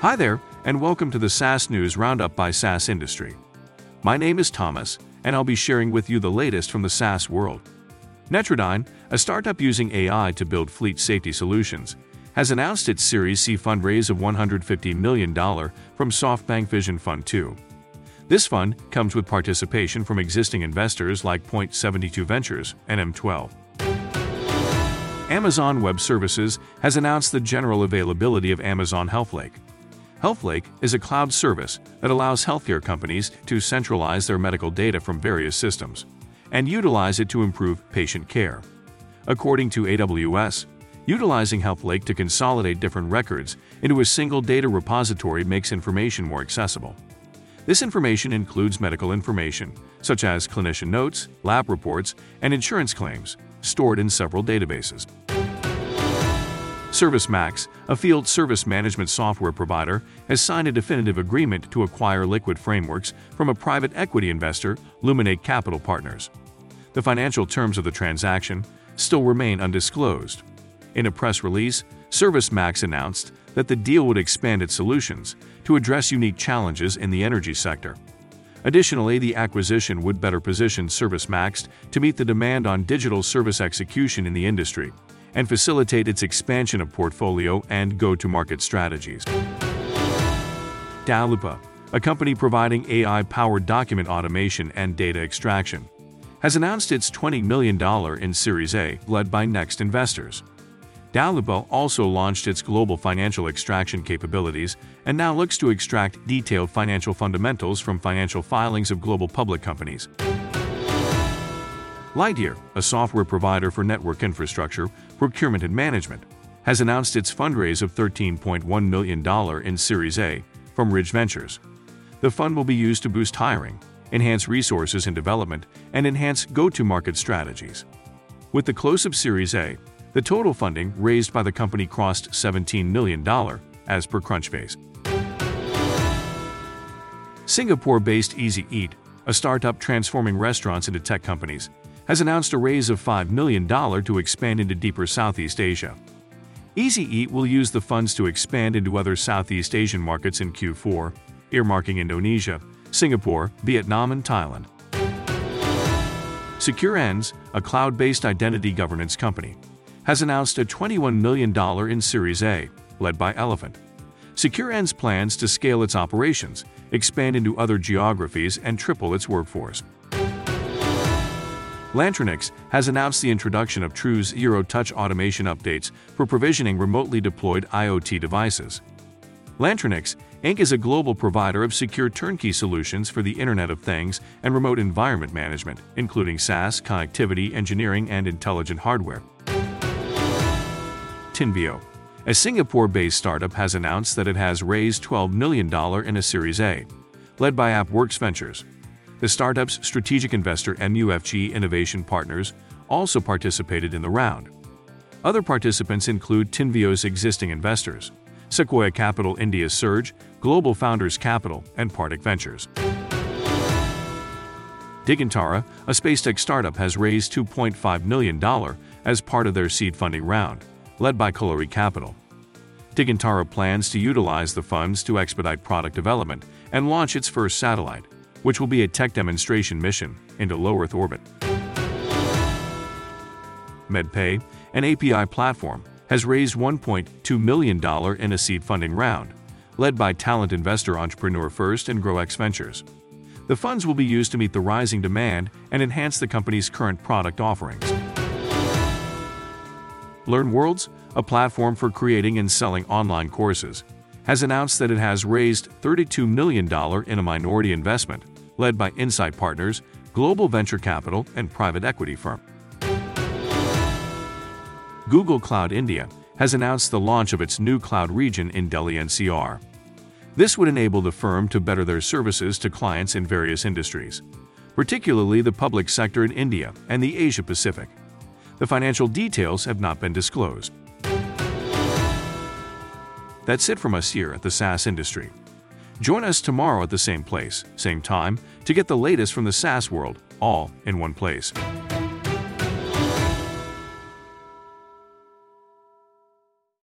Hi there, and welcome to the SaaS News Roundup by SaaS Industry. My name is Thomas, and I'll be sharing with you the latest from the SaaS world. Netradyne, a startup using AI to build fleet safety solutions, has announced its Series C fundraise of $150 million from SoftBank Vision Fund 2. This fund comes with participation from existing investors like Point72 Ventures and M12. Amazon Web Services has announced the general availability of Amazon HealthLake. HealthLake is a cloud service that allows healthcare companies to centralize their medical data from various systems and utilize it to improve patient care. According to AWS, utilizing HealthLake to consolidate different records into a single data repository makes information more accessible. This information includes medical information, such as clinician notes, lab reports, and insurance claims, stored in several databases. ServiceMax, a field service management software provider, has signed a definitive agreement to acquire LiquidFrameworks from a private equity investor, Luminate Capital Partners. The financial terms of the transaction still remain undisclosed. In a press release, ServiceMax announced that the deal would expand its solutions to address unique challenges in the energy sector. Additionally, the acquisition would better position ServiceMax to meet the demand on digital service execution in the industry and facilitate its expansion of portfolio and go-to-market strategies. Daloopa, a company providing AI-powered document automation and data extraction, has announced its $20 million in Series A, led by Next Investors. Daloopa also launched its global financial extraction capabilities and now looks to extract detailed financial fundamentals from financial filings of global public companies. Lightyear, a software provider for network infrastructure, procurement, and management, has announced its fundraise of $13.1 million in Series A from Ridge Ventures. The fund will be used to boost hiring, enhance resources and development, and enhance go-to-market strategies. With the close of Series A, the total funding raised by the company crossed $17 million, as per Crunchbase. Singapore-based Easy Eat, a startup transforming restaurants into tech companies, has announced a raise of $5 million to expand into deeper Southeast Asia. Easy Eat will use the funds to expand into other Southeast Asian markets in Q4, earmarking Indonesia, Singapore, Vietnam, and Thailand. SecurEnds, a cloud-based identity governance company, has announced a $21 million in Series A, led by Elephant. SecurEnds plans to scale its operations, expand into other geographies, and triple its workforce. Lantronix has announced the introduction of True's Zero Touch automation updates for provisioning remotely deployed IoT devices. Lantronix, Inc. is a global provider of secure turnkey solutions for the Internet of Things and remote environment management, including SaaS, connectivity, engineering, and intelligent hardware. Tinvio, a Singapore-based startup has announced that it has raised $12 million in a Series A, led by AppWorks Ventures. The startup's strategic investor MUFG Innovation Partners also participated in the round. Other participants include Tinvio's existing investors, Sequoia Capital India Surge, Global Founders Capital, and Partech Ventures. Digantara, a space tech startup, has raised $2.5 million as part of their seed funding round, led by Kalaari Capital. Digantara plans to utilize the funds to expedite product development and launch its first satellite, which will be a tech demonstration mission into low Earth orbit. MedPay, an API platform, has raised $1.2 million in a seed funding round, led by talent investor Entrepreneur First and GrowX Ventures. The funds will be used to meet the rising demand and enhance the company's current product offerings. LearnWorlds, a platform for creating and selling online courses, has announced that it has raised $32 million in a minority investment led by Insight Partners, global venture capital, and private equity firm. Google Cloud India has announced the launch of its new cloud region in Delhi NCR. This would enable the firm to better their services to clients in various industries, particularly the public sector in India and the Asia Pacific. The financial details have not been disclosed. That's it from us here at the SaaS industry. Join us tomorrow at the same place, same time, to get the latest from the SaaS world, all in one place.